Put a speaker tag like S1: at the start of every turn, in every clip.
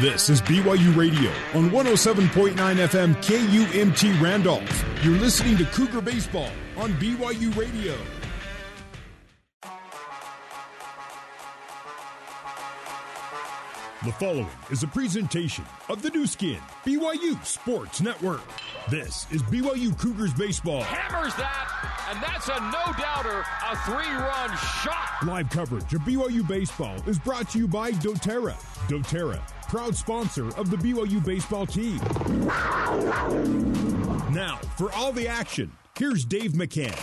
S1: This is BYU Radio on 107.9 FM KUMT Randolph. You're listening to Cougar Baseball on BYU Radio. The following is a presentation of the Nu Skin, BYU Sports Network. This is BYU Cougars Baseball.
S2: Hammers that, and that's a no doubter, a three run shot.
S1: Live coverage of BYU Baseball is brought to you by doTERRA. doTERRA, proud sponsor of the BYU baseball team. Now, for all the action, here's Dave McCann.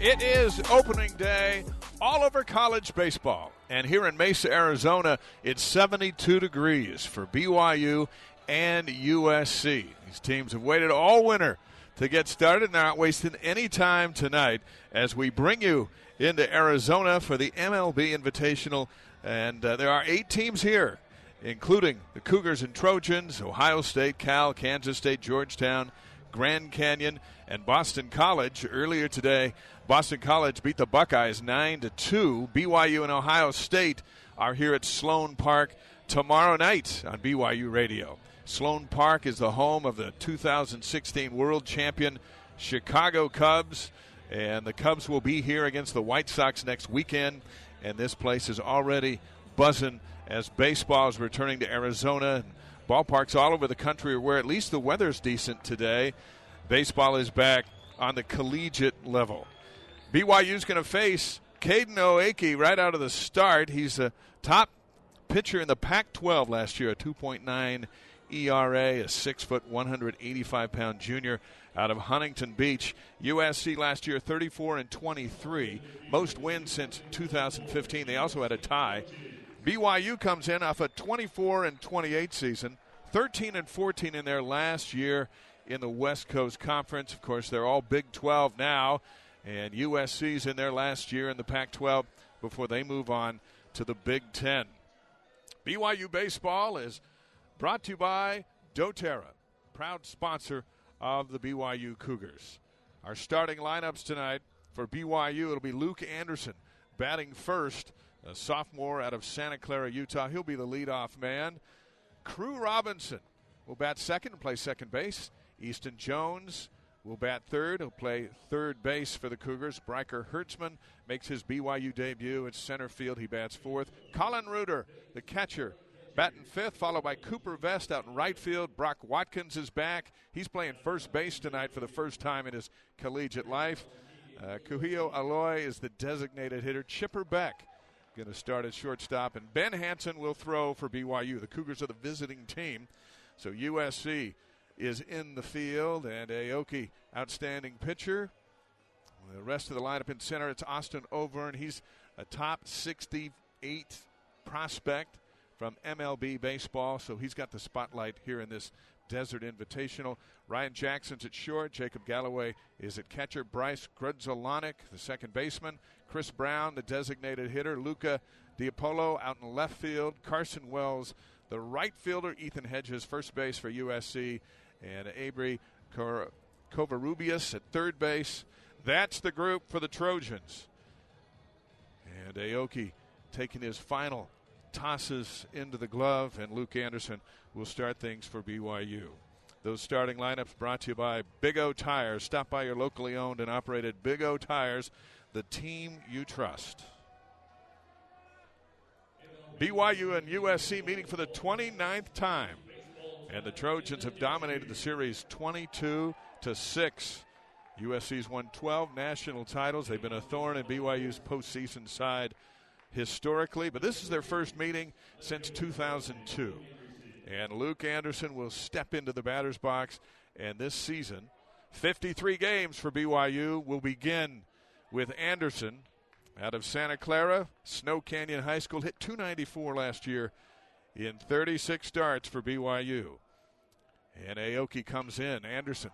S3: It is opening day all over college baseball. And here in Mesa, Arizona, it's 72 degrees for BYU and USC. These teams have waited all winter to get started. And they're not wasting any time tonight as we bring you into Arizona for the MLB Invitational. And uh, there are eight teams here, including the Cougars and Trojans, Ohio State, Cal, Kansas State, Georgetown, Grand Canyon, and Boston College. Earlier today, Boston College beat the Buckeyes 9 to 2. BYU and Ohio State are here at Sloan Park tomorrow night on BYU Radio. Sloan Park is the home of the 2016 World Champion Chicago Cubs, and the Cubs will be here against the White Sox next weekend. And this place is already buzzing as baseball is returning to Arizona. Ballparks all over the country where at least the weather's decent today. Baseball is back on the collegiate level. BYU's going to face Caden Aoki right out of the start. He's the top pitcher in the Pac 12 last year, a 2.9 ERA, a 6 foot, 185 pound junior out of Huntington Beach. USC last year, 34 and 23, most wins since 2015. They also had a tie. BYU comes in off a 24 and 28 season, 13 and 14 in their last year in the West Coast Conference. Of course, they're all Big 12 now. And USC's in their last year in the Pac 12 before they move on to the Big Ten. BYU Baseball is brought to you by doTERRA, proud sponsor of the BYU Cougars. Our starting lineups tonight for BYU it'll be Luke Anderson batting first, a sophomore out of Santa Clara, Utah. He'll be the leadoff man. Crew Robinson will bat second and play second base. Easton Jones will bat third. He'll play third base for the Cougars. Bryker Herdsman makes his BYU debut at center field. He bats fourth. Colin Reuter, the catcher, batting fifth, followed by Cooper Vest out in right field. Brock Watkins is back. He's playing first base tonight for the first time in his collegiate life. Uh, Kuhio Aloy is the designated hitter. Chipper Beck going to start at shortstop, and Ben Hanson will throw for BYU. The Cougars are the visiting team, so USC is in the field, and Aoki, outstanding pitcher. The rest of the lineup in center, it's Austin Overn. He's a top 68 prospect from MLB baseball, so he's got the spotlight here in this Desert Invitational. Ryan Jackson's at short. Jacob Galloway is at catcher. Bryce Grudzielanek, the second baseman. Chris Brown, the designated hitter. Luca Diapolo out in left field. Carson Wells, the right fielder. Ethan Hedges, first base for USC and Abri Covarrubias at third base. That's the group for the Trojans. And Aoki taking his final tosses into the glove, and Luke Anderson will start things for BYU. Those starting lineups brought to you by Big O Tires. Stop by your locally owned and operated Big O Tires, the team you trust. BYU and USC meeting for the 29th time. And the Trojans have dominated the series 22 to 6. USC's won 12 national titles. They've been a thorn in BYU's postseason side historically, but this is their first meeting since 2002. And Luke Anderson will step into the batter's box. And this season, 53 games for BYU will begin with Anderson out of Santa Clara. Snow Canyon High School hit 294 last year in 36 starts for BYU. And Aoki comes in. Anderson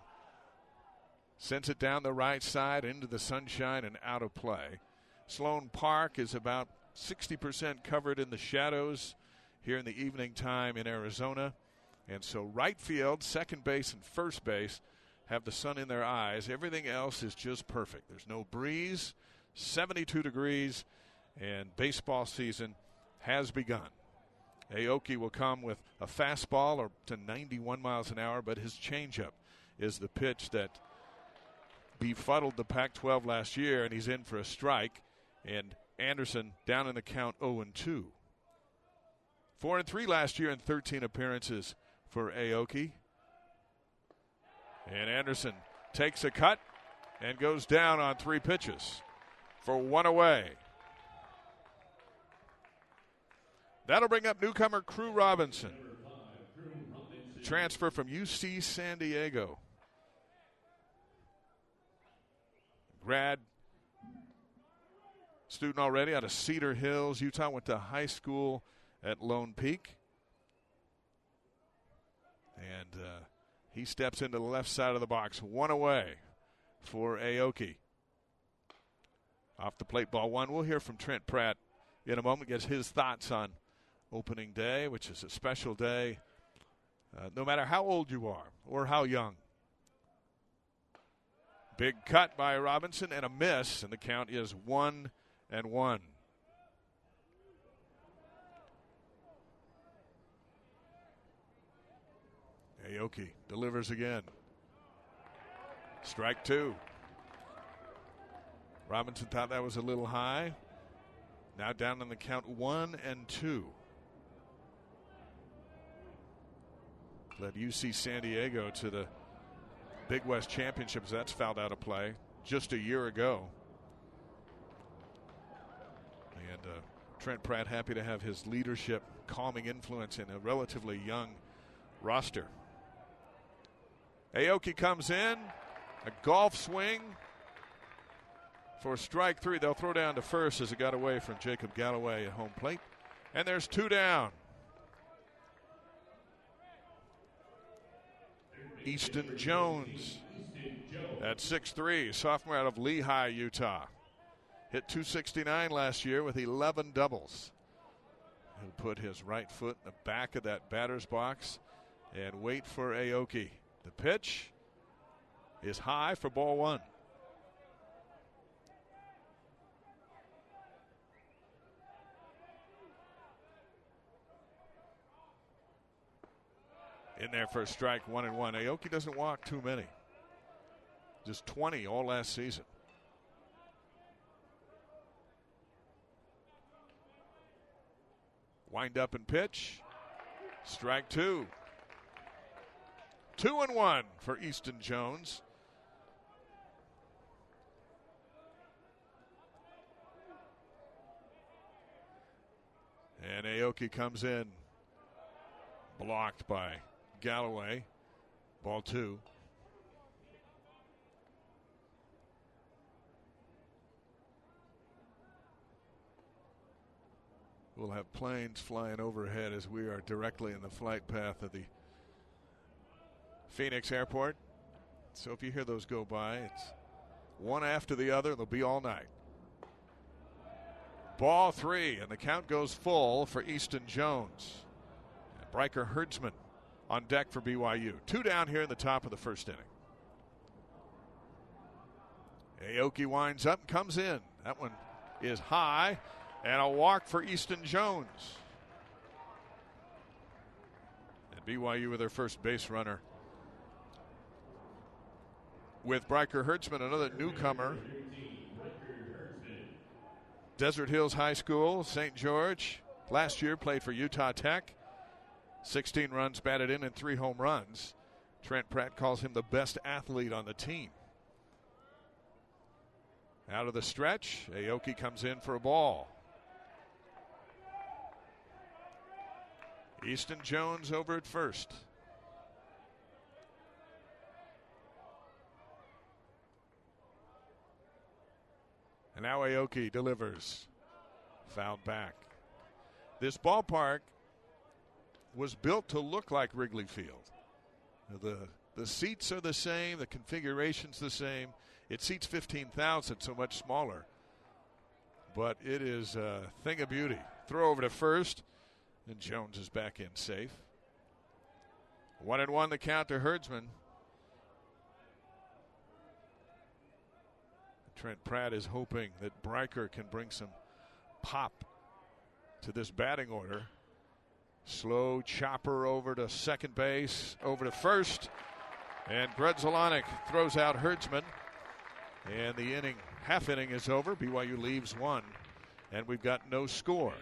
S3: sends it down the right side into the sunshine and out of play. Sloan Park is about 60% covered in the shadows here in the evening time in Arizona. And so, right field, second base, and first base have the sun in their eyes. Everything else is just perfect. There's no breeze, 72 degrees, and baseball season has begun. Aoki will come with a fastball or to 91 miles an hour, but his changeup is the pitch that befuddled the Pac 12 last year, and he's in for a strike. And Anderson down in the count 0 and 2. 4 and 3 last year in 13 appearances for Aoki. And Anderson takes a cut and goes down on three pitches for one away. That'll bring up newcomer Crew Robinson. Transfer from UC San Diego. Grad student already out of Cedar Hills, Utah. Went to high school at Lone Peak. And uh, he steps into the left side of the box. One away for Aoki. Off the plate, ball one. We'll hear from Trent Pratt in a moment, gets his thoughts on opening day, which is a special day, uh, no matter how old you are or how young. Big cut by Robinson and a miss, and the count is one and one. Aoki delivers again. Strike two. Robinson thought that was a little high. Now down on the count one and two. Led UC San Diego to the Big West Championships. That's fouled out of play just a year ago. And uh, Trent Pratt happy to have his leadership, calming influence in a relatively young roster. Aoki comes in, a golf swing for strike three. They'll throw down to first as it got away from Jacob Galloway at home plate. And there's two down. Easton Jones at 6'3, sophomore out of Lehi, Utah. Hit 269 last year with 11 doubles. He'll put his right foot in the back of that batter's box and wait for Aoki. The pitch is high for ball one. In there for a strike, one and one. Aoki doesn't walk too many, just 20 all last season. Wind up and pitch. Strike two. Two and one for Easton Jones. And Aoki comes in, blocked by Galloway. Ball two. We'll have planes flying overhead as we are directly in the flight path of the Phoenix Airport. So if you hear those go by, it's one after the other. They'll be all night. Ball three, and the count goes full for Easton Jones. Bryker Herdsman on deck for BYU. Two down here in the top of the first inning. Aoki winds up, and comes in. That one is high, and a walk for Easton Jones. And BYU with their first base runner. With Bryker Herdsman, another newcomer. Desert Hills High School, St. George. Last year played for Utah Tech. 16 runs batted in and three home runs. Trent Pratt calls him the best athlete on the team. Out of the stretch, Aoki comes in for a ball. Easton Jones over at first. And now Aoki delivers. Fouled back. This ballpark was built to look like Wrigley Field. The the seats are the same, the configuration's the same. It seats 15,000, so much smaller. But it is a thing of beauty. Throw over to first, and Jones is back in safe. One and one the count to Herdsman. Trent Pratt is hoping that Bryker can bring some pop to this batting order. Slow chopper over to second base, over to first. And Grudzielanek throws out Herdsman. And the inning, half inning is over. BYU leaves one. And we've got no score.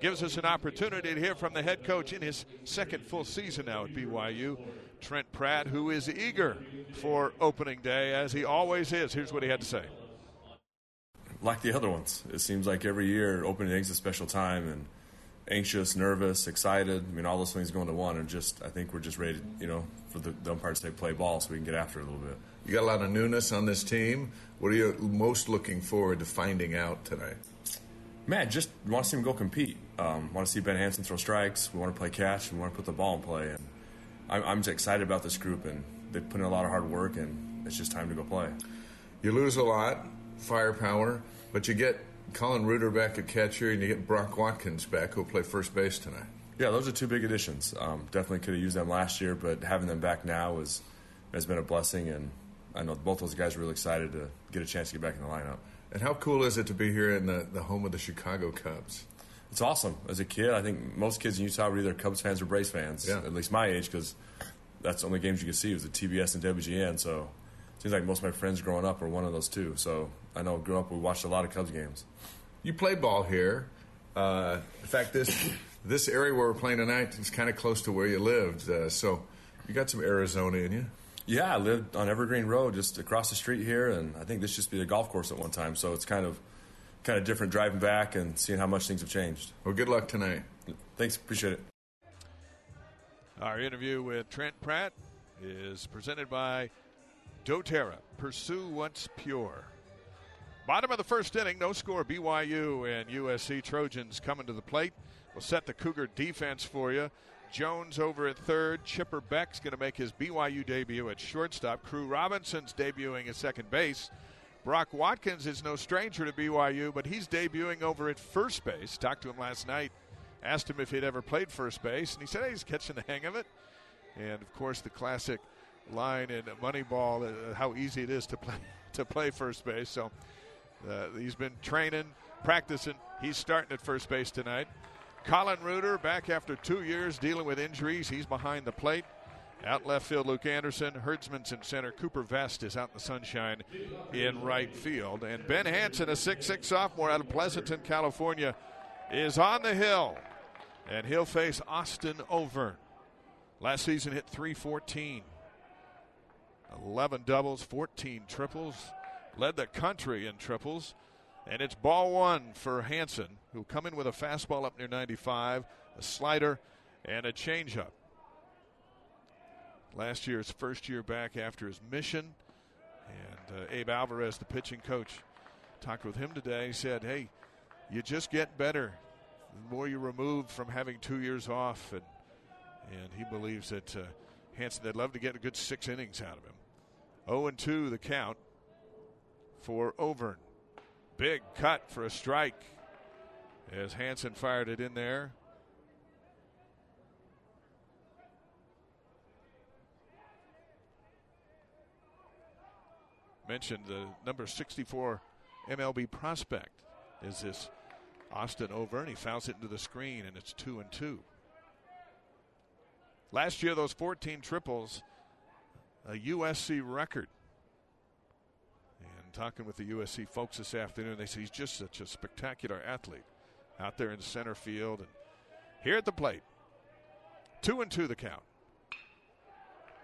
S3: Gives us an opportunity to hear from the head coach in his second full season now at BYU, Trent Pratt, who is eager for opening day, as he always is. Here's what he had to say.
S4: Like the other ones, it seems like every year opening day is a special time, and anxious, nervous, excited. I mean, all those things going to one, and just I think we're just ready, to, you know, for the, the umpires to play ball so we can get after it a little bit.
S5: You got a lot of newness on this team. What are you most looking forward to finding out tonight?
S4: Man, just want to see him go compete. Um, want to see Ben Hansen throw strikes. We want to play catch. We want to put the ball in play. And I'm, I'm just excited about this group, and they put in a lot of hard work, and it's just time to go play.
S5: You lose a lot, firepower, but you get Colin Reuter back at catcher, and you get Brock Watkins back, who'll play first base tonight.
S4: Yeah, those are two big additions. Um, definitely could have used them last year, but having them back now is, has been a blessing, and I know both those guys are really excited to get a chance to get back in the lineup.
S5: And how cool is it to be here in the, the home of the Chicago Cubs?
S4: It's awesome. As a kid, I think most kids in Utah were either Cubs fans or Braves fans,
S5: yeah.
S4: at least my age, because that's the only games you could see was the TBS and WGN. So seems like most of my friends growing up were one of those two. So I know growing up, we watched a lot of Cubs games.
S5: You play ball here. Uh, in fact, this this area where we're playing tonight is kind of close to where you lived. Uh, so you got some Arizona in you.
S4: Yeah, I lived on Evergreen Road, just across the street here, and I think this used to be a golf course at one time. So it's kind of kind of different driving back and seeing how much things have changed.
S5: Well, good luck tonight.
S4: Thanks, appreciate it.
S3: Our interview with Trent Pratt is presented by doTERRA. Pursue what's pure. Bottom of the first inning, no score. BYU and USC Trojans coming to the plate. We'll set the Cougar defense for you. Jones over at third. Chipper Beck's going to make his BYU debut at shortstop. Crew Robinson's debuting at second base. Brock Watkins is no stranger to BYU, but he's debuting over at first base. Talked to him last night. Asked him if he'd ever played first base, and he said hey, he's catching the hang of it. And of course, the classic line in Moneyball: uh, how easy it is to play to play first base. So uh, he's been training, practicing. He's starting at first base tonight. Colin Reuter back after two years dealing with injuries. He's behind the plate. Out left field, Luke Anderson. Herdsman's in center. Cooper Vest is out in the sunshine in right field. And Ben Hansen, a six-six sophomore out of Pleasanton, California, is on the hill. And he'll face Austin Overn. Last season hit 314. 11 doubles, 14 triples. Led the country in triples. And it's ball one for Hanson, who come in with a fastball up near 95, a slider, and a changeup. Last year's first year back after his mission. And uh, Abe Alvarez, the pitching coach, talked with him today. He said, Hey, you just get better the more you remove from having two years off. And, and he believes that uh, Hansen, they'd love to get a good six innings out of him. 0 2 the count for Overn. Big cut for a strike as Hansen fired it in there. Mentioned the number 64 MLB prospect is this Austin Overn. He fouls it into the screen, and it's two and two. Last year, those 14 triples, a USC record And talking with the USC folks this afternoon. They say he's just such a spectacular athlete out there in center field and here at the plate. Two and two the count.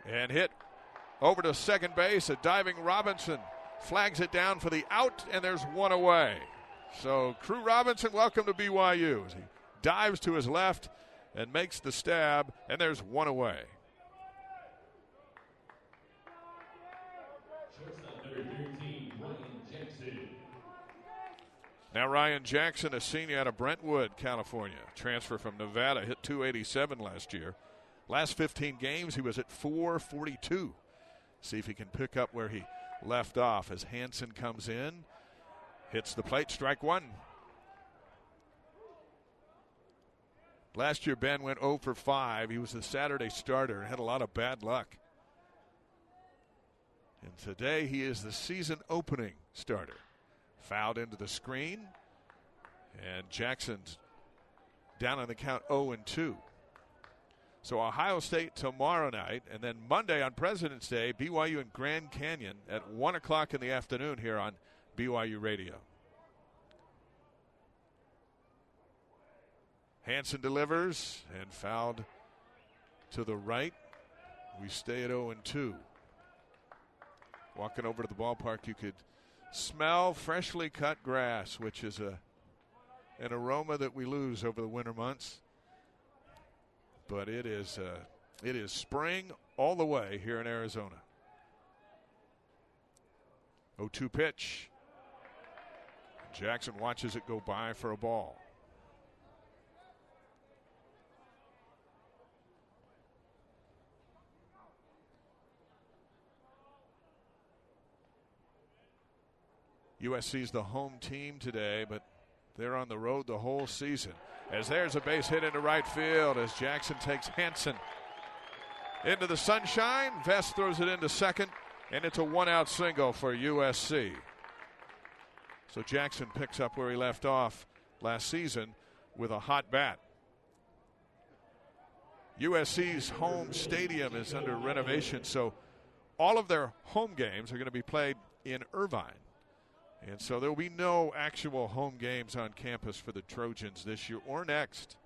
S3: And hit over to second base. A diving Robinson flags it down for the out, and there's one away. So, Crew Robinson, welcome to BYU. He dives to his left and makes the stab, and there's one away. Now Ryan Jackson, a senior out of Brentwood, California, transfer from Nevada, hit 287 last year. Last 15 games, he was at 442. See if he can pick up where he left off as Hansen comes in, hits the plate, strike one. Last year, Ben went 0 for 5. He was the Saturday starter and had a lot of bad luck. And today, he is the season opening starter. Fouled into the screen. And Jackson's down on the count 0 and 2. So Ohio State tomorrow night, and then Monday on President's Day, BYU and Grand Canyon at 1 o'clock in the afternoon here on BYU Radio. Hanson delivers and fouled to the right. We stay at 0 and 2. Walking over to the ballpark, you could smell freshly cut grass, which is a an aroma that we lose over the winter months. But it is uh, it is spring all the way here in Arizona. 0-2 pitch. Jackson watches it go by for a ball. USC's the home team today, but they're on the road the whole season. As there's a base hit into right field as Jackson takes Hanson into the sunshine. Vest throws it into second, and it's a one out single for USC. So Jackson picks up where he left off last season with a hot bat. USC's home stadium is under renovation, so all of their home games are going to be played in Irvine. And so there will be no actual home games on campus for the Trojans this year or next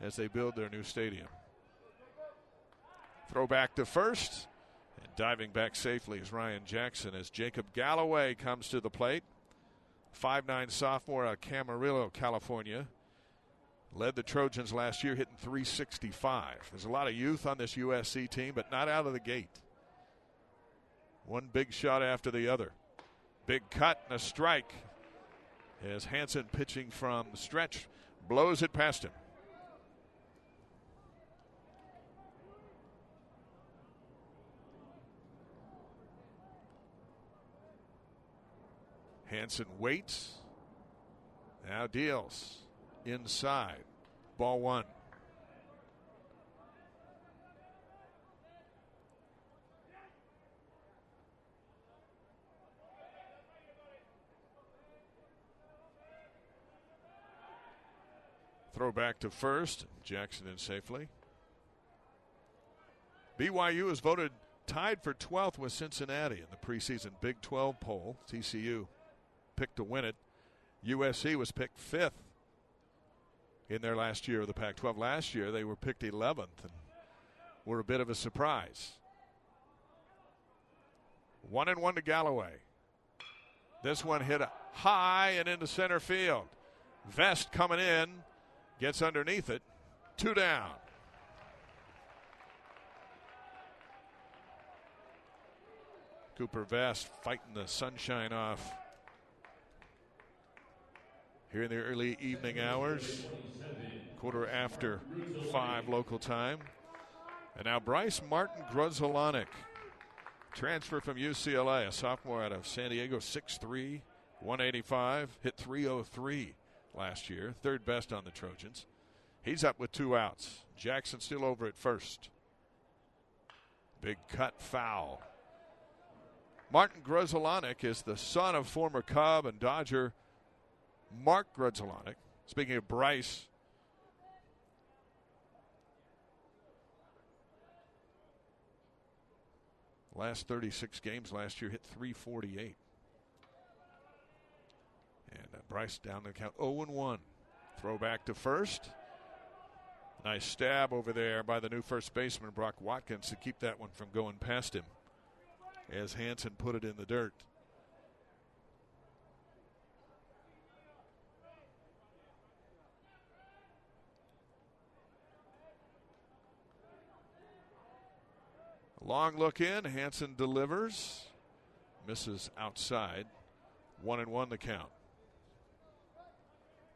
S3: as they build their new stadium. Throw back to first. And diving back safely is Ryan Jackson as Jacob Galloway comes to the plate. Five-nine sophomore out of Camarillo, California. Led the Trojans last year, hitting 365. There's a lot of youth on this USC team, but not out of the gate. One big shot after the other. Big cut and a strike as Hanson pitching from the stretch blows it past him. Hanson waits. Now deals inside. Ball one. Throw back to first. Jackson in safely. BYU is voted tied for 12th with Cincinnati in the preseason Big 12 poll. TCU picked to win it. USC was picked fifth in their last year of the Pac 12. Last year, they were picked 11th and were a bit of a surprise. One and one to Galloway. This one hit high and into center field. Vest coming in Gets underneath it. Two down. Cooper Vest fighting the sunshine off here in the early evening hours, quarter after five local time. And now Bryce Martin Grudzielanek, transfer from UCLA, a sophomore out of San Diego, 6'3, 185, hit 303 last year, third best on the Trojans. He's up with two outs. Jackson still over at first. Big cut foul. Martin Grudzielanek is the son of former Cub and Dodger Mark Grudzielanek. Speaking of Bryce, last 36 games last year hit 348. And uh, Bryce down the count 0 1. Throw back to first. Nice stab over there by the new first baseman, Brock Watkins, to keep that one from going past him as Hanson put it in the dirt. Long look in. Hanson delivers. Misses outside. One and one the count.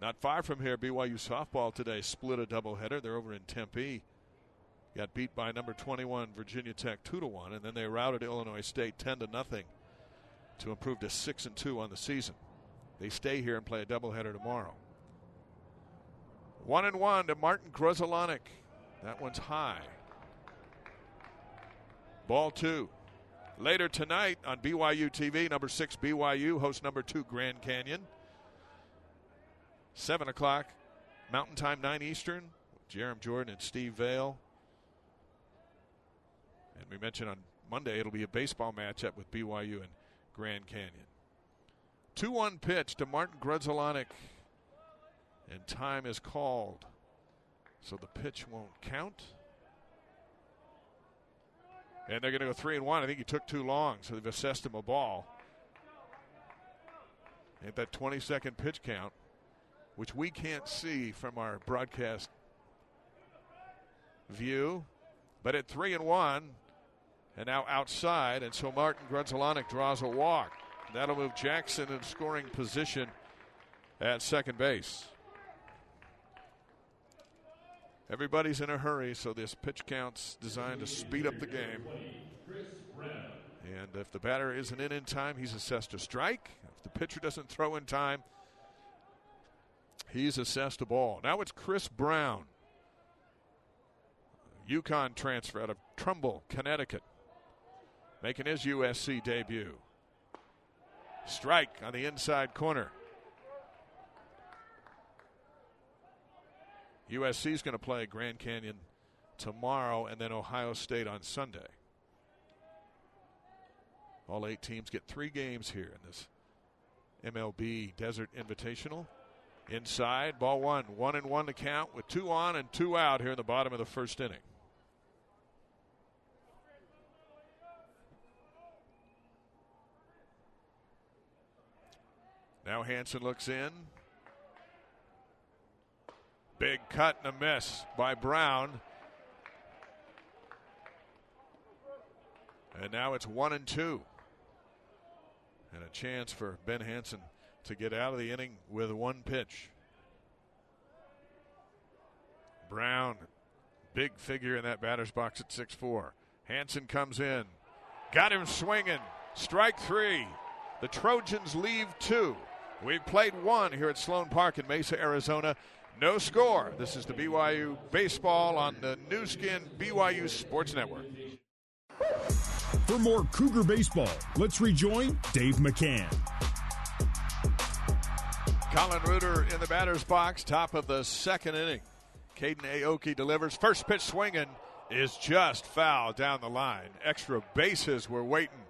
S3: Not far from here, BYU softball today split a doubleheader. They're over in Tempe. Got beat by number 21 Virginia Tech 2 to 1 and then they routed Illinois State 10 to nothing to improve to 6 and 2 on the season. They stay here and play a doubleheader tomorrow. 1 and 1 to Martin Grudzielanek. That one's high. Ball 2. Later tonight on BYU TV, number 6 BYU hosts number 2 Grand Canyon. 7 o'clock, Mountain Time, 9 Eastern. Jarom Jordan and Steve Vale. And we mentioned on Monday it'll be a baseball matchup with BYU and Grand Canyon. 2 1 pitch to Martin Grudzielanek, and time is called. So the pitch won't count. And they're going to go 3 and 1. I think he took too long, so they've assessed him a ball. At that 20 second pitch count, which we can't see from our broadcast view. But at 3 and 1, and now outside, and so Martin Grudzielanek draws a walk. That'll move Jackson in scoring position at second base. Everybody's in a hurry, so this pitch count's designed to speed up the game. And if the batter isn't in in time, he's assessed a strike. If the pitcher doesn't throw in time, he's assessed a ball. Now it's Chris Brown, UConn transfer out of Trumbull, Connecticut, making his USC debut. Strike on the inside corner. USC is going to play Grand Canyon tomorrow and then Ohio State on Sunday. All eight teams get three games here in this MLB Desert Invitational. Inside, ball one, one and one to count with two on and two out here in the bottom of the first inning. Now Hanson looks in. Big cut and a miss by Brown. And now it's one and two. And a chance for Ben Hanson to get out of the inning with one pitch. Brown, big figure in that batter's box at 6 4. Hanson comes in. Got him swinging. Strike three. The Trojans leave two. We've played one here at Sloan Park in Mesa, Arizona. No score. This is the BYU baseball on the Nu Skin BYU Sports Network.
S1: For more Cougar baseball, let's rejoin Dave McCann.
S3: Colin Reuter in the batter's box, top of the second inning. Caden Aoki delivers. First pitch swinging is just foul down the line. Extra bases were waiting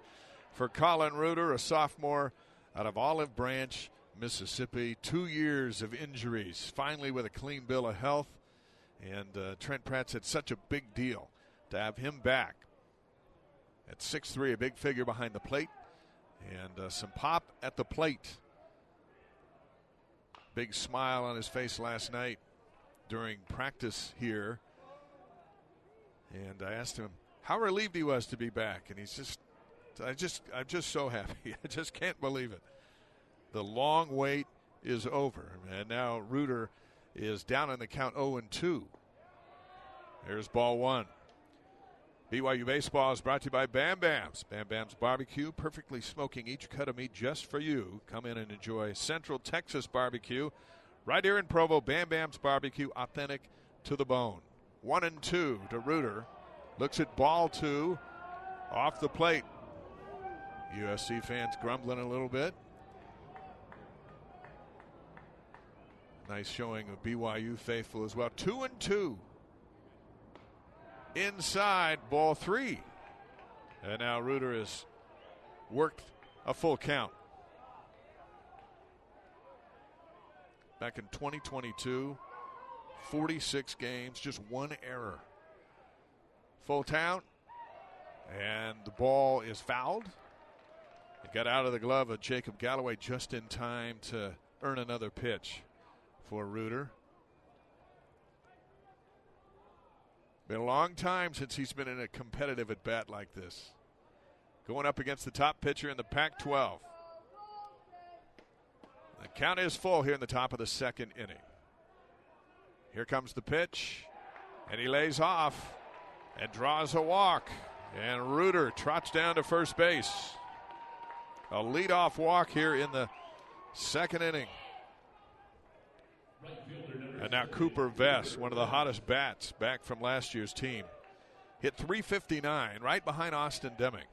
S3: for Colin Reuter, a sophomore out of Olive Branch, Mississippi. Two years of injuries, finally with a clean bill of health. And uh, Trent Pratt said such a big deal to have him back. At 6'3, a big figure behind the plate. And uh, some pop at the plate. Big smile on his face last night during practice here. And I asked him how relieved he was to be back. And he's just, I just, I'm just so happy. I just can't believe it. The long wait is over. And now Reuter is down in the count 0 and 2. There's ball one. BYU Baseball is brought to you by Bam Bam's. Bam Bam's Barbecue, perfectly smoking each cut of meat just for you. Come in and enjoy Central Texas barbecue. Right here in Provo, Bam Bam's Barbecue, authentic to the bone. One and two to Reuter. Looks at ball two. Off the plate. USC fans grumbling a little bit. Nice showing of BYU faithful as well. Two and two. Inside ball three. And now Reuter has worked a full count. Back in 2022, 46 games, just one error. Full count, and the ball is fouled. It got out of the glove of Jacob Galloway just in time to earn another pitch for Reuter. Been a long time since he's been in a competitive at bat like this. Going up against the top pitcher in the Pac 12. The count is full here in the top of the second inning. Here comes the pitch, and he lays off and draws a walk. And Reuter trots down to first base. A leadoff walk here in the second inning. And now Cooper Vest, one of the hottest bats back from last year's team, hit 359 right behind Austin Deming,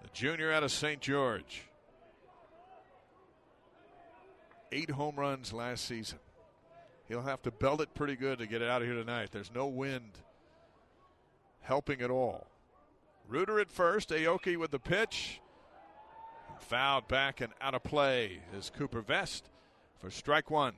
S3: the junior out of St. George. Eight home runs last season. He'll have to belt it pretty good to get it out of here tonight. There's no wind helping at all. Reuter at first. Aoki with the pitch. Fouled back and out of play is Cooper Vest for strike one.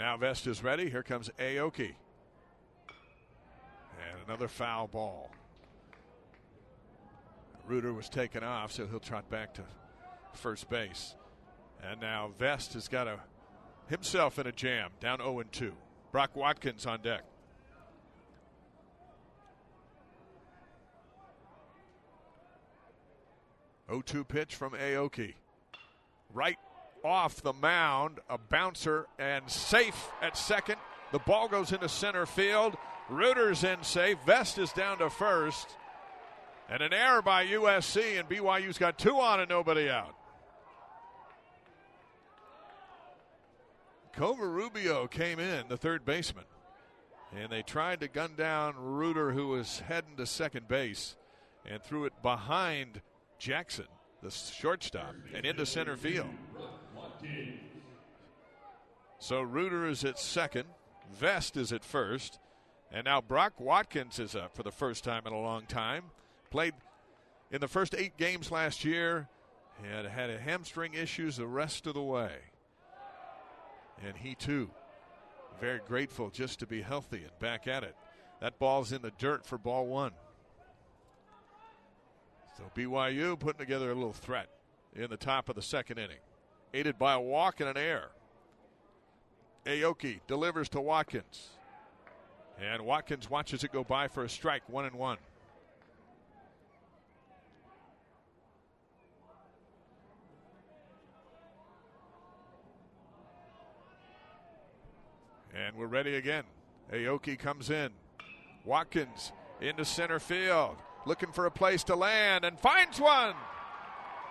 S3: Now Vest is ready. Here comes Aoki. And another foul ball. Reuter was taken off, so he'll trot back to first base. And now Vest has got a, himself in a jam, down 0 2. Brock Watkins on deck. O two pitch from Aoki. Right off the mound, a bouncer and safe at second. The ball goes into center field. Reuter's in safe. Vest is down to first. And an error by USC, and BYU's got two on and nobody out. Covarrubias came in, the third baseman, and they tried to gun down Reuter, who was heading to second base, and threw it behind Jackson, the shortstop, and into center field. So Reuter is at second, Vest is at first, and now Brock Watkins is up for the first time in a long time. Played in the first eight games last year and had a hamstring issues the rest of the way. And he too, very grateful just to be healthy and back at it. That ball's in the dirt for ball one. So BYU putting together a little threat in the top of the second inning, aided by a walk and an air. Aoki delivers to Watkins. And Watkins watches it go by for a strike, one and one. And we're ready again. Aoki comes in. Watkins into center field, looking for a place to land and finds one.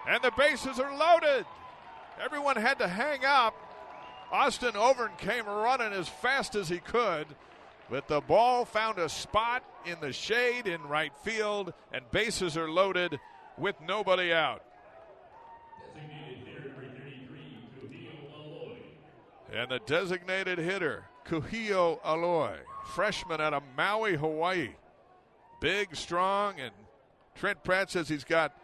S3: And the bases are loaded. Everyone had to hang up. Austin Overn came running as fast as he could, but the ball found a spot in the shade in right field, and bases are loaded with nobody out. And the designated hitter, Kuhio Aloy, freshman out of Maui, Hawaii. Big, strong, and Trent Pratt says he's got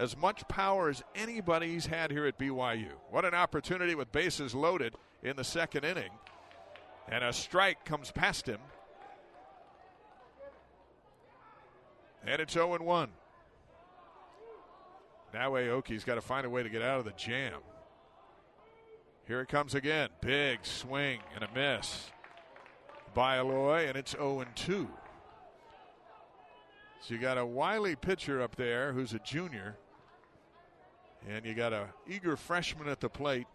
S3: as much power as anybody he's had here at BYU. What an opportunity with bases loaded in the second inning. And a strike comes past him. And it's 0 1. Now Aoki's got to find a way to get out of the jam. Here it comes again. Big swing and a miss by Aloy, and it's 0 2. So you got a wily pitcher up there who's a junior, and you got a eager freshman at the plate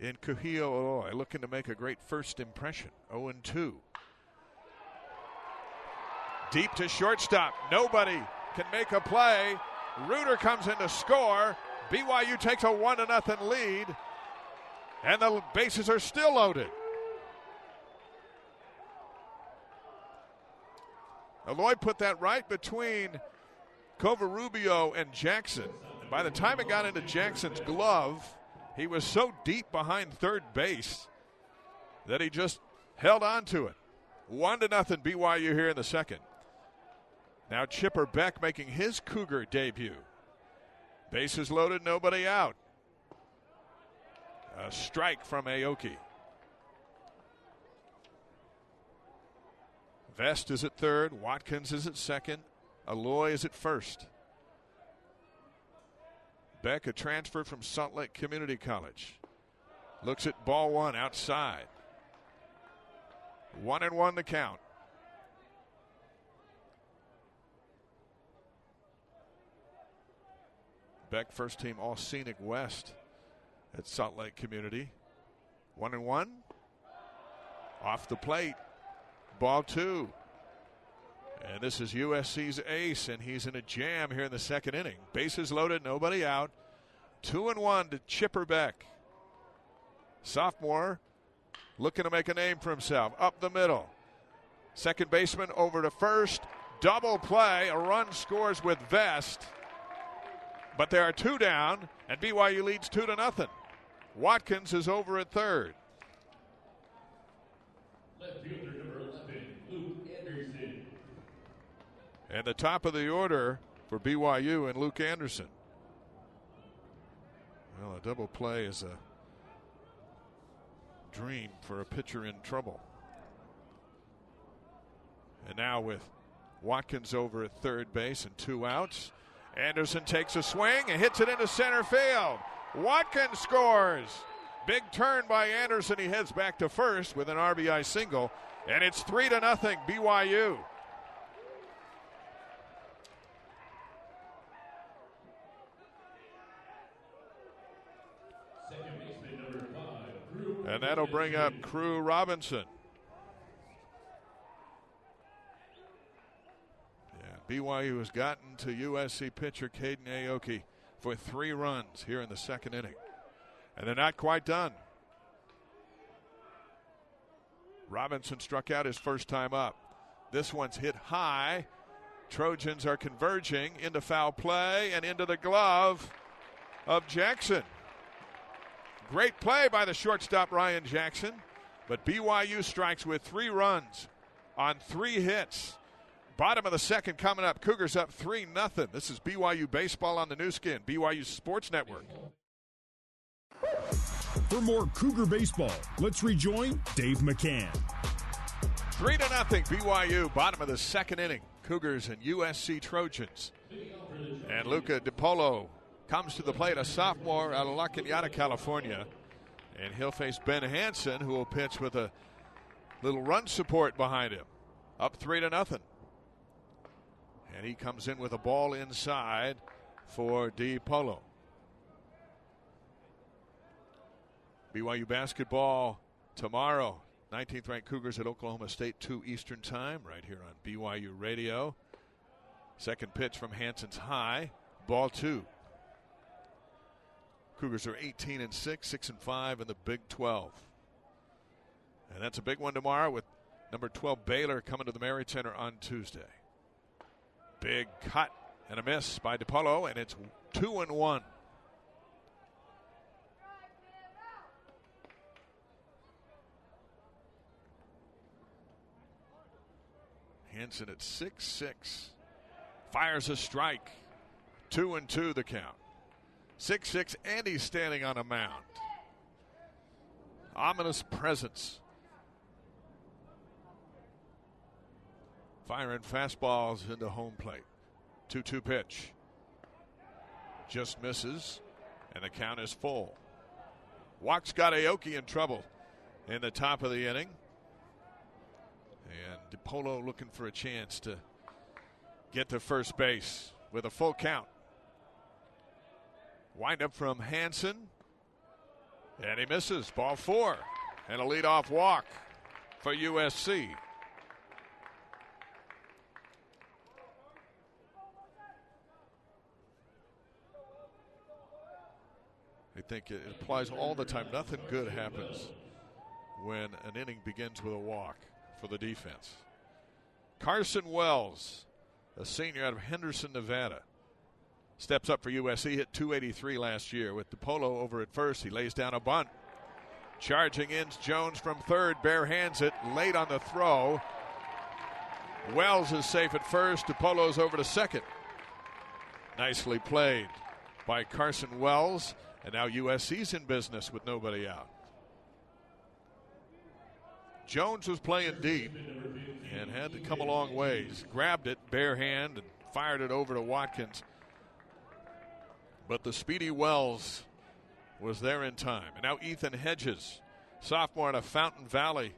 S3: in Kuhio Aloy looking to make a great first impression. 0 2. Deep to shortstop. Nobody can make a play. Reuter comes in to score. BYU takes a 1 0 lead. And the bases are still loaded. Aloy put that right between Covarrubias and Jackson. By the time it got into Jackson's glove, he was so deep behind third base that he just held on to it. One to nothing BYU here in the second. Now Chipper Beck making his Cougar debut. Bases loaded, nobody out. A strike from Aoki. Vest is at third. Watkins is at second. Aloy is at first. Beck, a transfer from Salt Lake Community College. Looks at ball one outside. One and one to count. Beck, first team All Scenic West at Salt Lake Community. One and one. Off the plate. Ball two. And this is USC's ace, and he's in a jam here in the second inning. Bases loaded, nobody out. Two and one to Chipper Beck. Sophomore looking to make a name for himself. Up the middle. Second baseman over to first. Double play. A run scores with Vest. But there are two down, and BYU leads two to nothing. Watkins is over at third. And the top of the order for BYU and Luke Anderson. Well, a double play is a dream for a pitcher in trouble. And now with Watkins over at third base and two outs, Anderson takes a swing and hits it into center field. Watkins scores. Big turn by Anderson. He heads back to first with an RBI single, and it's three to nothing BYU. And that'll bring up Crew Robinson. Yeah, BYU has gotten to USC pitcher Caden Aoki for three runs here in the second inning. And they're not quite done. Robinson struck out his first time up. This one's hit high. Trojans are converging into foul play and into the glove of Jackson. Great play by the shortstop Ryan Jackson, but BYU strikes with three runs on three hits. Bottom of the second coming up. Cougars up 3 nothing. This is BYU Baseball on the Nu Skin, BYU Sports Network.
S1: For more Cougar Baseball, let's rejoin Dave McCann.
S3: 3 to nothing. BYU, bottom of the second inning. Cougars and USC Trojans. And Luca DiPolo comes to the plate, a sophomore out of La Cañada, California. And he'll face Ben Hanson, who will pitch with a little run support behind him. Up three to nothing. And he comes in with a ball inside for D. DiPolo. BYU basketball tomorrow. 19th ranked Cougars at Oklahoma State, 2 Eastern Time, right here on BYU Radio. Second pitch from Hanson's high, ball two. Cougars are 18 and 6, 6 and 5 in the Big 12. And that's a big one tomorrow with number 12 Baylor coming to the Marriott Center on Tuesday. Big cut and a miss by DiPolo, and it's 2 and 1. Hanson at 6 6. Fires a strike. 2 and 2 the count. 6 6, and he's standing on a mound. Ominous presence. Firing fastballs into home plate. 2 2 pitch. Just misses, and the count is full. Walks got Aoki in trouble in the top of the inning. And DiPolo looking for a chance to get to first base with a full count. Wind up from Hanson. And he misses. Ball four. And a leadoff walk for USC. I think it applies all the time. Nothing good happens when an inning begins with a walk for the defense. Carson Wells, a senior out of Henderson, Nevada, steps up for USC. Hit 283 last year with DePolo over at first. He lays down a bunt. Charging in Jones from third, bare hands it late on the throw. Wells is safe at first. DePolo's over to second. Nicely played by Carson Wells. And now USC's in business with nobody out. Jones was playing deep and had to come a long ways. Grabbed it bare hand and fired it over to Watkins. But the speedy Wells was there in time. And now Ethan Hedges, sophomore out of Fountain Valley,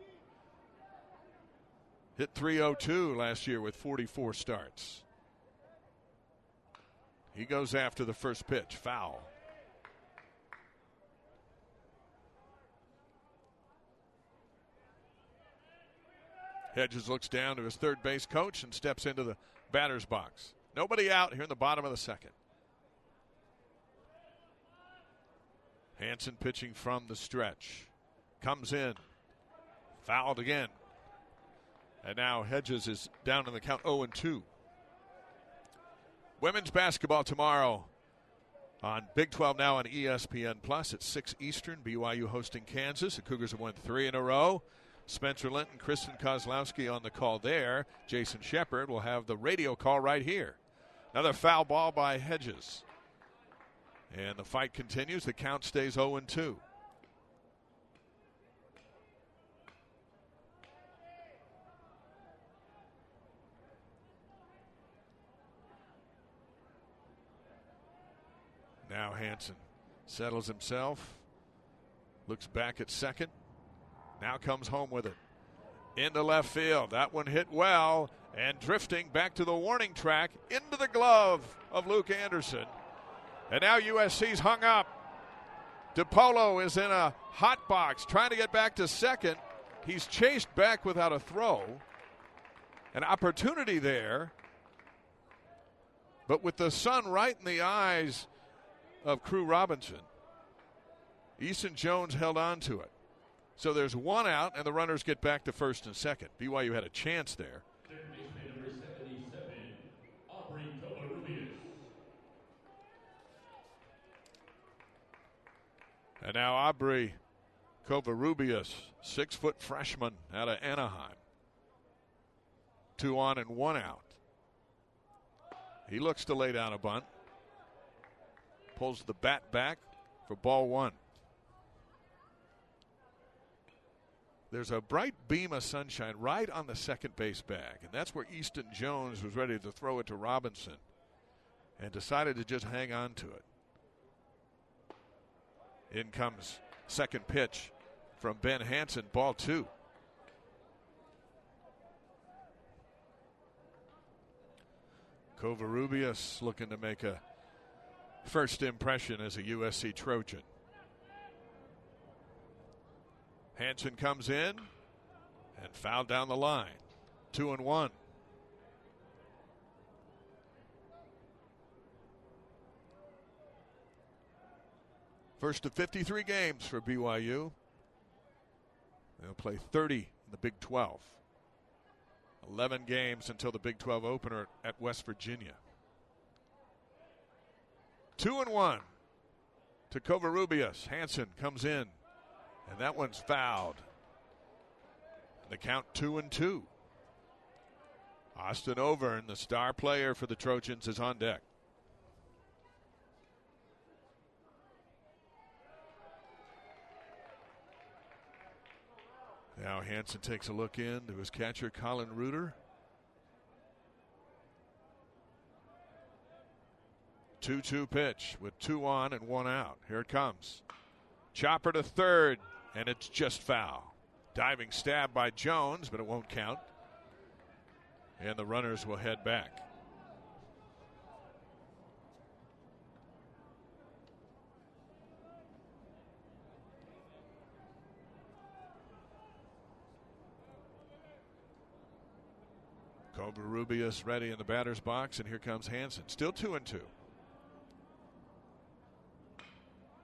S3: hit 302 last year with 44 starts. He goes after the first pitch, foul. Hedges looks down to his third base coach and steps into the batter's box. Nobody out here in the bottom of the second. Hanson pitching from the stretch. Comes in. Fouled again. And now Hedges is down in the count 0 and 2. Women's basketball tomorrow On Big 12 now on ESPN Plus at 6 Eastern, BYU hosting Kansas. The Cougars have won three in a row. Spencer Linton, Kristen Kozlowski on the call there. Jason Shepard will have the radio call right here. Another foul ball by Hedges. And the fight continues. The count stays 0 2. Now Hanson settles himself, looks back at second, now comes home with it. Into left field. That one hit well and drifting back to the warning track into the glove of Luke Anderson. And now USC's hung up. DePolo is in a hot box trying to get back to second. He's chased back without a throw. An opportunity there. But with the sun right in the eyes of Crew Robinson, Easton Jones held on to it. So there's one out, and the runners get back to first and second. BYU had a chance there. And now Aubrey Covarrubias, six foot freshman out of Anaheim. Two on and one out. He looks to lay down a bunt. Pulls the bat back for ball one. There's a bright beam of sunshine right on the second base bag, and that's where Easton Jones was ready to throw it to Robinson and decided to just hang on to it. In comes second pitch from Ben Hanson, ball two. Covarrubias looking to make a first impression as a USC Trojan. Hanson comes in and fouled down the line. Two and one. First of 53 games for BYU. They'll play 30 in the Big 12. 11 games until the Big 12 opener at West Virginia. Two and one to Covarrubias. Hanson comes in, and that one's fouled. The count two and two. Austin Overn, the star player for the Trojans, is on deck. Now Hanson takes a look in to his catcher, Colin Reuter. 2 2 pitch with two on and one out. Here it comes. Chopper to third, and it's just foul. Diving stab by Jones, but it won't count. And the runners will head back. Covarrubias ready in the batter's box, and here comes Hanson. Still two and two.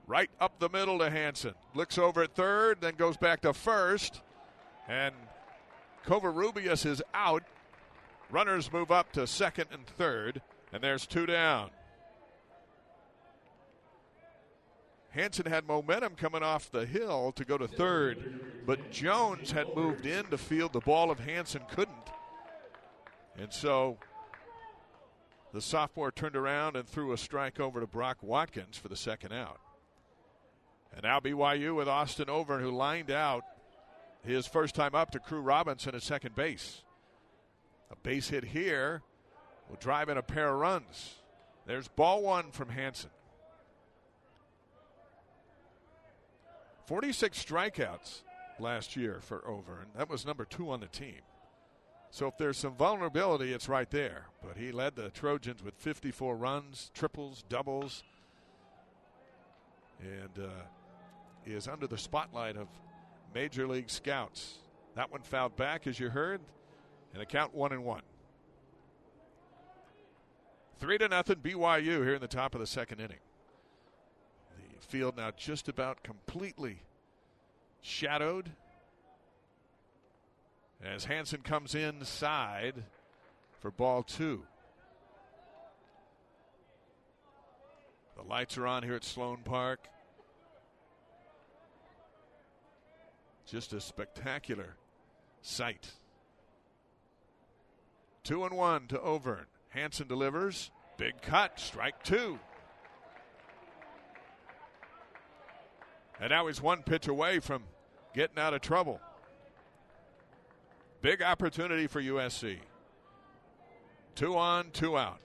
S3: Right up the middle to Hanson. Looks over at third, then goes back to first. And Covarrubias is out. Runners move up to second and third, and there's two down. Hanson had momentum coming off the hill to go to third, but Jones had moved in to field the ball if Hanson couldn't. And so the sophomore turned around and threw a strike over to Brock Watkins for the second out. And now BYU with Austin Overn, who lined out his first time up to Crew Robinson at second base. A base hit here will drive in a pair of runs. There's ball one from Hanson. 46 strikeouts last year for Overn. That was number two on the team. So if there's some vulnerability, it's right there. But he led the Trojans with 54 runs, triples, doubles, and uh, is under the spotlight of Major League scouts. That one fouled back, as you heard, and a count one and one. Three to nothing BYU here in the top of the second inning. The field now just about completely shadowed as Hanson comes inside for ball two. The Lights are on here at Sloan Park. Just a spectacular sight. Two and one to Overn. Hanson delivers. Big cut. Strike two. And now he's one pitch away from getting out of trouble. Big opportunity for USC. Two on, two out.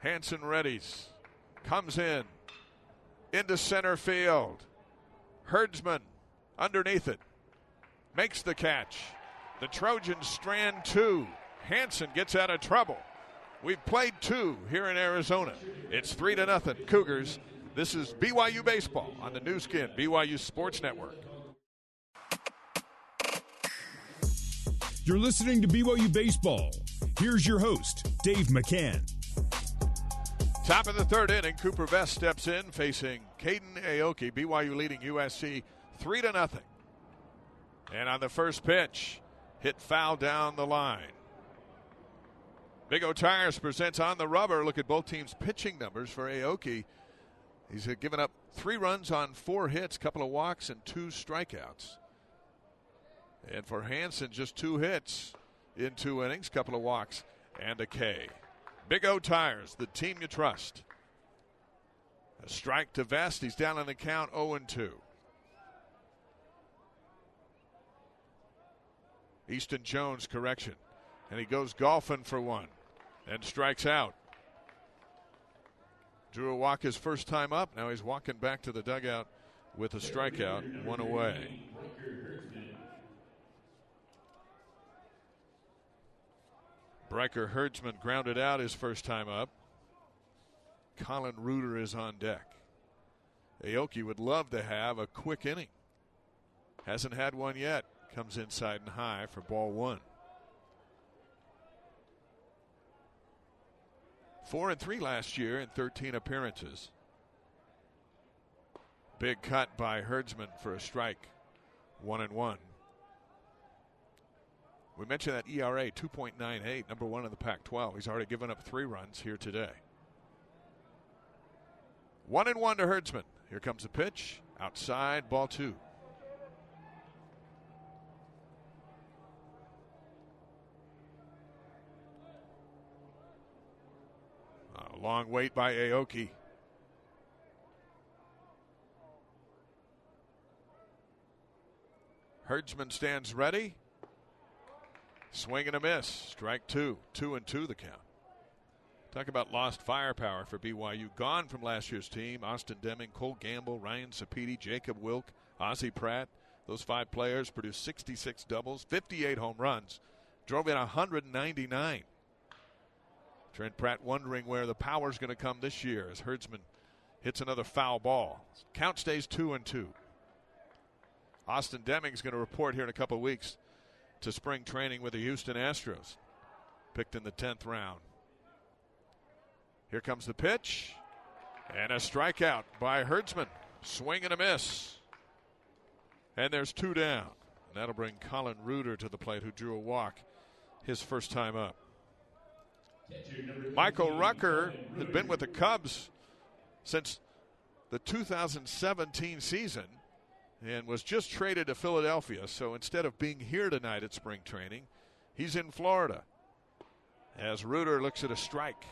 S3: Hanson readies. Comes in. Into center field. Herdsman underneath it. Makes the catch. The Trojans strand two. Hanson gets out of trouble. We've played two here in Arizona. It's three to nothing. Cougars. This is BYU Baseball on the Nu Skin, BYU Sports Network.
S1: You're listening to BYU Baseball. Here's your host, Dave McCann.
S3: Top of the third inning, Cooper Vest steps in facing Caden Aoki. BYU leading USC three to nothing. And on the first pitch, hit foul down the line. Big O Tires presents on the rubber. Look at both teams' pitching numbers for Aoki. He's given up three runs on four hits, a couple of walks, and two strikeouts. And for Hanson, just two hits in two innings, couple of walks, and a K. Big O Tires, the team you trust. A strike to Vest. He's down on the count 0 2. Easton Jones, correction. And he goes golfing for one and strikes out. Drew a walk his first time up. Now he's walking back to the dugout with a strikeout, one away. Brecker Herdsman grounded out his first time up. Colin Reuter is on deck. Aoki would love to have a quick inning. Hasn't had one yet. Comes inside and high for ball one. Four and three last year in 13 appearances. Big cut by Herdsman for a strike. One and one. We mentioned that ERA 2.98, number one in the Pac 12. He's already given up three runs here today. One and one to Herdsman. Here comes the pitch. Outside, ball two. A long wait by Aoki. Herdsman stands ready. Swing and a miss. Strike two. Two and two the count. Talk about lost firepower for BYU. Gone from last year's team. Austin Deming, Cole Gamble, Ryan Sapedi, Jacob Wilk, Ozzie Pratt. Those five players produced 66 doubles, 58 home runs, drove in 199. Trent Pratt wondering where the power is going to come this year as Herdsman hits another foul ball. Count stays two and two. Austin Deming's going to report here in a couple weeks to spring training with the Houston Astros, picked in the 10th round. Here comes the pitch, and a strikeout by Herdsman. Swing and a miss. And there's two down. And that'll bring Colin Reuter to the plate, who drew a walk his first time up. Michael Rucker had been with the Cubs since the 2017 season and was just traded to Philadelphia. So instead of being here tonight at spring training, he's in Florida. As Reuter looks at a strike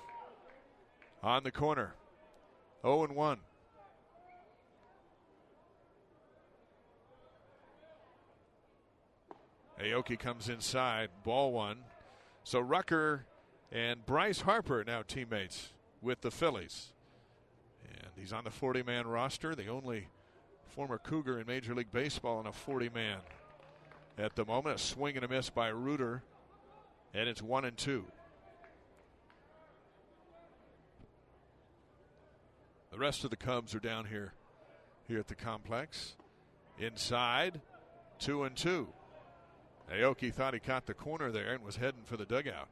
S3: on the corner. 0 and 1. Aoki comes inside, ball one. So Rucker and Bryce Harper now teammates with the Phillies. And he's on the 40 man roster, the only former Cougar in Major League Baseball on a 40 man at the moment. A swing and a miss by Reuter, and it's one and two. The rest of the Cubs are down here, here at the complex. Inside, two and two. Aoki thought he caught the corner there and was heading for the dugout.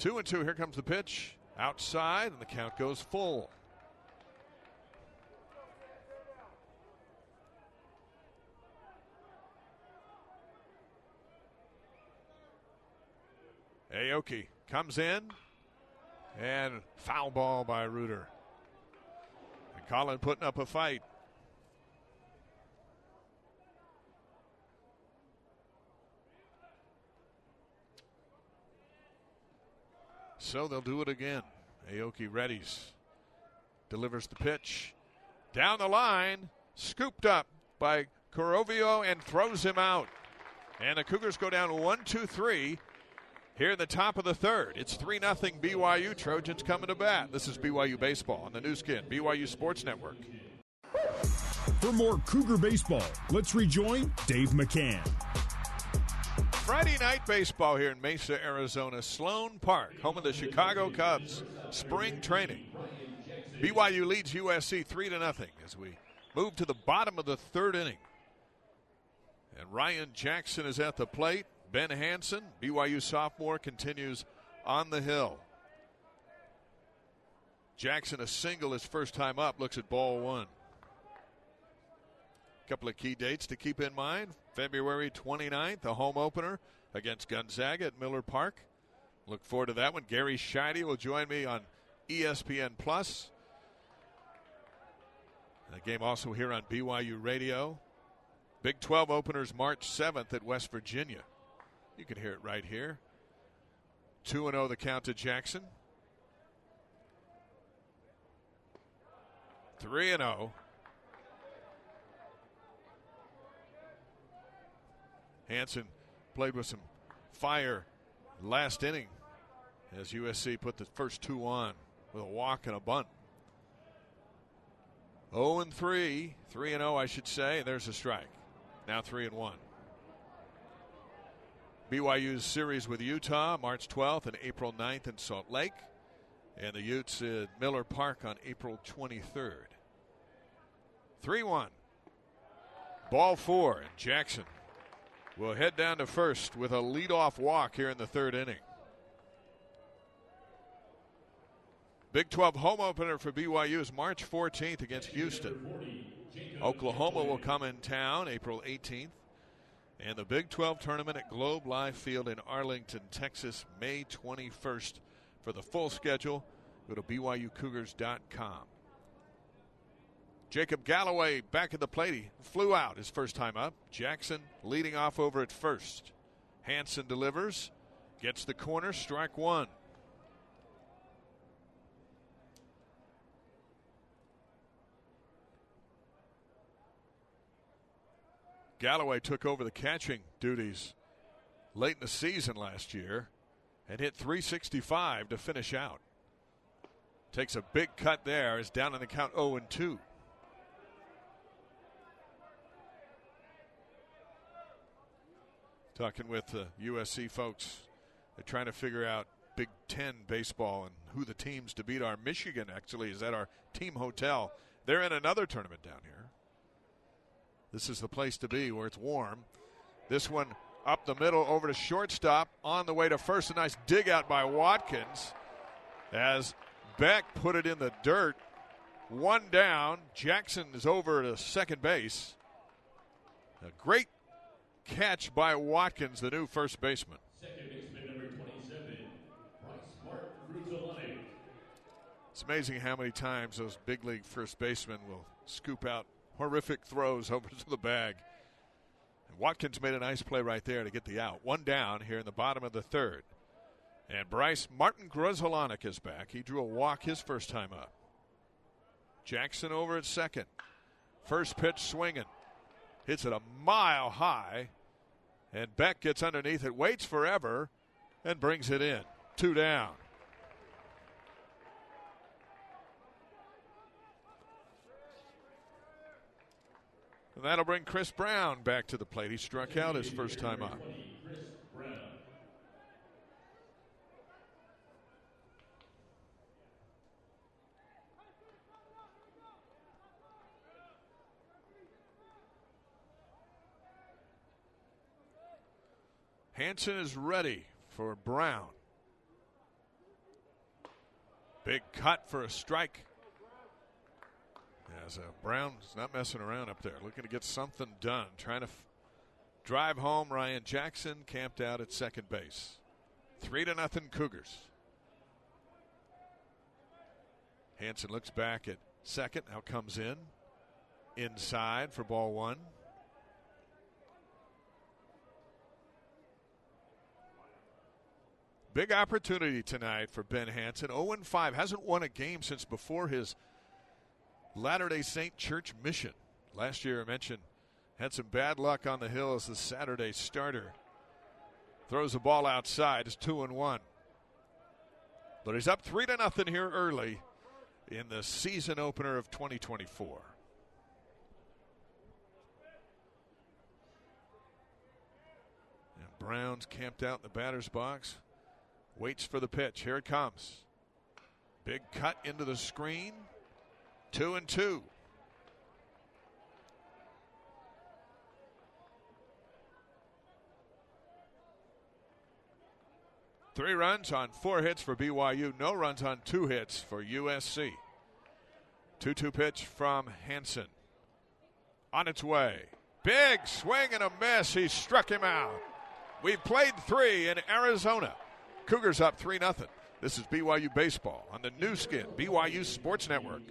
S3: Two and two. Here comes the pitch outside, and the count goes full. Aoki comes in and foul ball by Reuter. And Colin putting up a fight. So they'll do it again. Aoki readies. Delivers the pitch. Down the line. Scooped up by Corovio and throws him out. And the Cougars go down one, two, three here in the top of the third. It's 3 0 BYU. Trojans coming to bat. This is BYU Baseball on the Nu Skin, BYU Sports Network.
S1: For more Cougar Baseball, let's rejoin Dave McCann.
S3: Friday night baseball here in Mesa, Arizona, Sloan Park, home of the Chicago Cubs, spring training. BYU leads USC 3 to nothing as we move to the bottom of the third inning. And Ryan Jackson is at the plate. Ben Hansen, BYU sophomore, continues on the hill. Jackson, a single his first time up, looks at ball one. Couple of key dates to keep in mind. February 29th, a home opener against Gonzaga at Miller Park. Look forward to that one. Gary Sheide will join me on ESPN Plus. The game also here on BYU Radio. Big 12 openers March 7th at West Virginia. You can hear it right here. 2 0 the count to Jackson. 3 0 Hansen played with some fire last inning as USC put the first two on with a walk and a bunt. 0 and 3, 3 and 0, I should say. There's a strike. Now 3 and 1. BYU's series with Utah March 12th and April 9th in Salt Lake. And the Utes at Miller Park on April 23rd. 3 1. Ball four, Jackson will head down to first with a leadoff walk here in the third inning. Big 12 home opener for BYU is March 14th against Houston. Oklahoma will come in town April 18th. And the Big 12 tournament at Globe Life Field in Arlington, Texas, May 21st. For the full schedule, go to BYUCougars.com. Jacob Galloway back at the plate. He flew out his first time up. Jackson leading off over at first. Hansen delivers, gets the corner, strike one. Galloway took over the catching duties late in the season last year and hit 365 to finish out. Takes a big cut there, is down in the count 0 and 2. Talking with the USC folks, they're trying to figure out Big Ten baseball and who the teams to beat are. Michigan actually is at our team hotel. They're in another tournament down here. This is the place to be where it's warm. This one up the middle over to shortstop on the way to first. A nice dig out by Watkins as Beck put it in the dirt. One down. Jackson is over to second base. A great catch by Watkins, the new first baseman.
S6: Second baseman number 27, Bryce Martin Grudzielanek.
S3: It's amazing how many times those big league first basemen will scoop out horrific throws over to the bag. And Watkins made a nice play right there to get the out. One down here in the bottom of the third. And Bryce Martin Grudzielanek is back. He drew a walk his first time up. Jackson over at second. First pitch swinging. Hits it a mile high. And Beck gets underneath it, waits forever, and brings it in. Two down. And that'll bring Chris Brown back to the plate. He struck out his first time up. Hanson is ready for Brown. Big cut for a strike. As uh, Brown's not messing around up there, looking to get something done, trying to f- drive home. Ryan Jackson camped out at second base. Three to nothing Cougars. Hanson looks back at second. Now comes in inside for ball one. Big opportunity tonight for Ben Hanson. 0 5. Hasn't won a game since before his Latter day Saint Church mission. Last year, I mentioned, had some bad luck on the hill as the Saturday starter. Throws the ball outside. It's 2 and 1. But he's up 3 to nothing here early in the season opener of 2024. And Brown's camped out in the batter's box. Waits for the pitch. Here it comes. Big cut into the screen. Two and two. Three runs on four hits for BYU, no runs on two hits for USC. 2 2 pitch from Hanson. On its way. Big swing and a miss. He struck him out. We've played three in Arizona. Cougars up 3 0. This is BYU Baseball on the Nu Skin, BYU Sports Network.